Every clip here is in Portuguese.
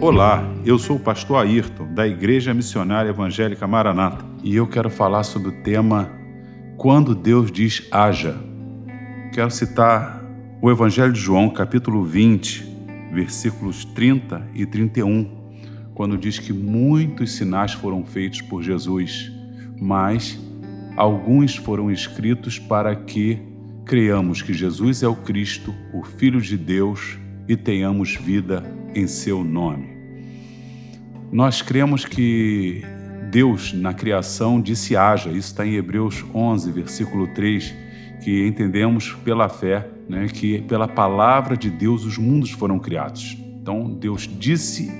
Olá, eu sou o pastor Ayrton, da Igreja Missionária Evangélica Maranata, e eu quero falar sobre o tema Quando Deus diz haja. Quero citar o Evangelho de João, capítulo 20, versículos 30 e 31, quando diz que muitos sinais foram feitos por Jesus, mas alguns foram escritos para que creamos que Jesus é o Cristo, o Filho de Deus, e tenhamos vida em seu nome. Nós cremos que Deus, na criação, disse haja. Isso está em Hebreus 11, versículo 3, que entendemos pela fé, né, que pela palavra de Deus os mundos foram criados. Então, Deus disse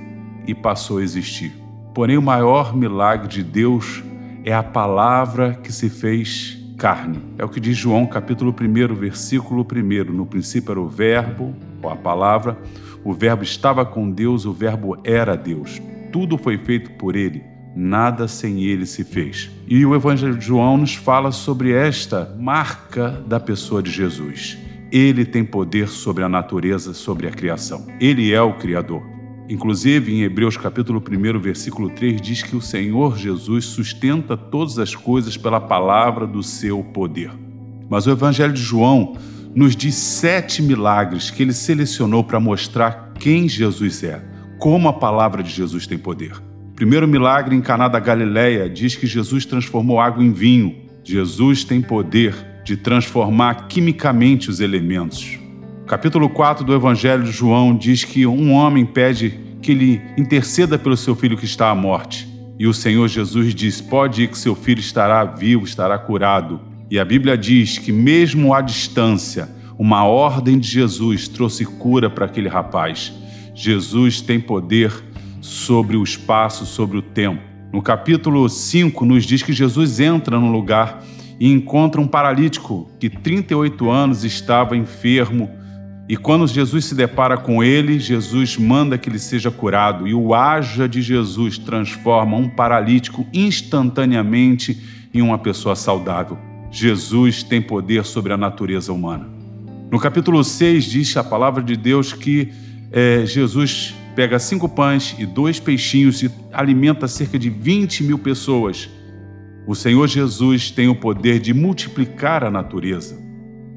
e passou a existir. Porém, o maior milagre de Deus é a palavra que se fez carne. É o que diz João, capítulo 1, versículo 1. No princípio era o Verbo, ou a palavra, o Verbo estava com Deus, o Verbo era Deus. Tudo foi feito por ele, nada sem ele se fez. E o Evangelho de João nos fala sobre esta marca da pessoa de Jesus. Ele tem poder sobre a natureza, sobre a criação. Ele é o Criador. Inclusive, em Hebreus capítulo 1, versículo 3, diz que o Senhor Jesus sustenta todas as coisas pela palavra do seu poder. Mas o Evangelho de João nos diz sete milagres que ele selecionou para mostrar quem Jesus é, como a palavra de Jesus tem poder. Primeiro milagre em Caná da Galileia diz que Jesus transformou água em vinho. Jesus tem poder de transformar quimicamente os elementos. Capítulo 4 do Evangelho de João diz que um homem pede que ele interceda pelo seu filho que está à morte. E o Senhor Jesus diz: Pode ir que seu filho estará vivo, estará curado. E a Bíblia diz que, mesmo à distância, uma ordem de Jesus trouxe cura para aquele rapaz. Jesus tem poder sobre o espaço, sobre o tempo. No capítulo 5, nos diz que Jesus entra num lugar e encontra um paralítico que 38 anos estava enfermo e quando Jesus se depara com ele, Jesus manda que ele seja curado, e o haja de Jesus transforma um paralítico instantaneamente em uma pessoa saudável. Jesus tem poder sobre a natureza humana. No capítulo 6 diz a palavra de Deus que é, Jesus pega cinco pães e dois peixinhos e alimenta cerca de 20 mil pessoas. O Senhor Jesus tem o poder de multiplicar a natureza.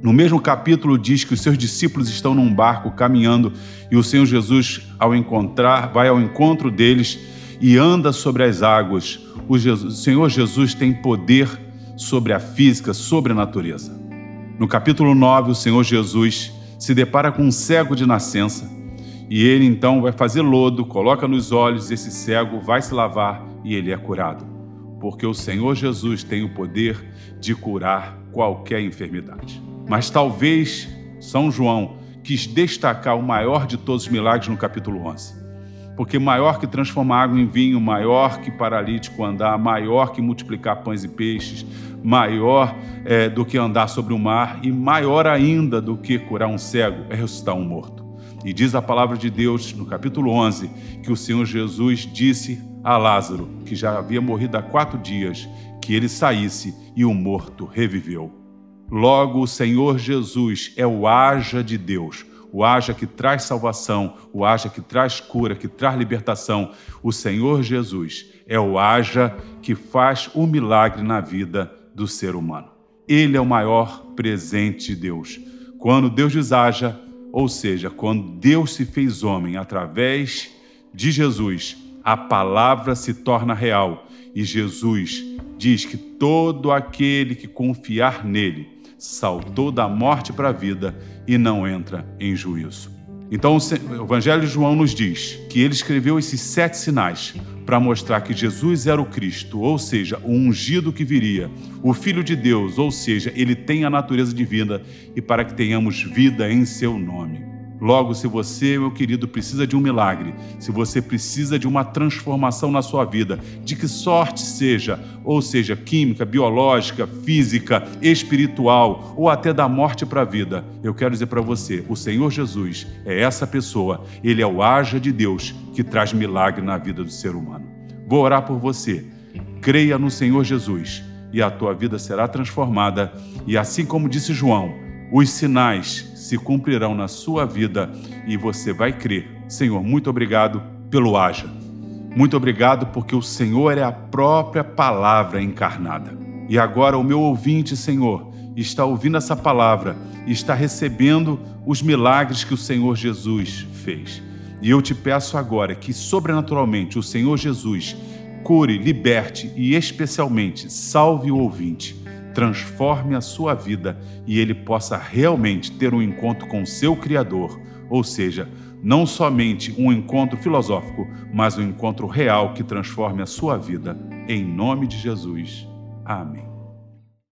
No mesmo capítulo diz que os seus discípulos estão num barco caminhando e o Senhor Jesus, ao encontrar, vai ao encontro deles e anda sobre as águas. O, Jesus, o Senhor Jesus tem poder sobre a física, sobre a natureza. No capítulo 9, o Senhor Jesus se depara com um cego de nascença e ele então vai fazer lodo, coloca nos olhos, esse cego vai se lavar e ele é curado. Porque o Senhor Jesus tem o poder de curar qualquer enfermidade. Mas talvez São João quis destacar o maior de todos os milagres no capítulo 11. Porque maior que transformar água em vinho, maior que paralítico andar, maior que multiplicar pães e peixes, maior é, do que andar sobre o mar e maior ainda do que curar um cego é ressuscitar um morto. E diz a palavra de Deus no capítulo 11 que o Senhor Jesus disse a Lázaro, que já havia morrido há quatro dias, que ele saísse e o morto reviveu. Logo, o Senhor Jesus é o haja de Deus, o haja que traz salvação, o haja que traz cura, que traz libertação. O Senhor Jesus é o haja que faz o milagre na vida do ser humano. Ele é o maior presente de Deus. Quando Deus diz haja, ou seja, quando Deus se fez homem através de Jesus, a palavra se torna real e Jesus diz que todo aquele que confiar nele saltou da morte para a vida e não entra em juízo. Então, o Evangelho de João nos diz que ele escreveu esses sete sinais para mostrar que Jesus era o Cristo, ou seja, o ungido que viria, o Filho de Deus, ou seja, ele tem a natureza divina, e para que tenhamos vida em seu nome. Logo, se você, meu querido, precisa de um milagre, se você precisa de uma transformação na sua vida, de que sorte seja, ou seja, química, biológica, física, espiritual ou até da morte para a vida, eu quero dizer para você: o Senhor Jesus é essa pessoa, ele é o haja de Deus que traz milagre na vida do ser humano. Vou orar por você. Creia no Senhor Jesus e a tua vida será transformada, e assim como disse João, os sinais se cumprirão na sua vida e você vai crer. Senhor, muito obrigado pelo haja. Muito obrigado porque o Senhor é a própria palavra encarnada. E agora o meu ouvinte, Senhor, está ouvindo essa palavra e está recebendo os milagres que o Senhor Jesus fez. E eu te peço agora que, sobrenaturalmente, o Senhor Jesus cure, liberte e, especialmente, salve o ouvinte, transforme a sua vida e ele possa realmente ter um encontro com seu Criador, ou seja, não somente um encontro filosófico, mas um encontro real que transforme a sua vida. Em nome de Jesus. Amém.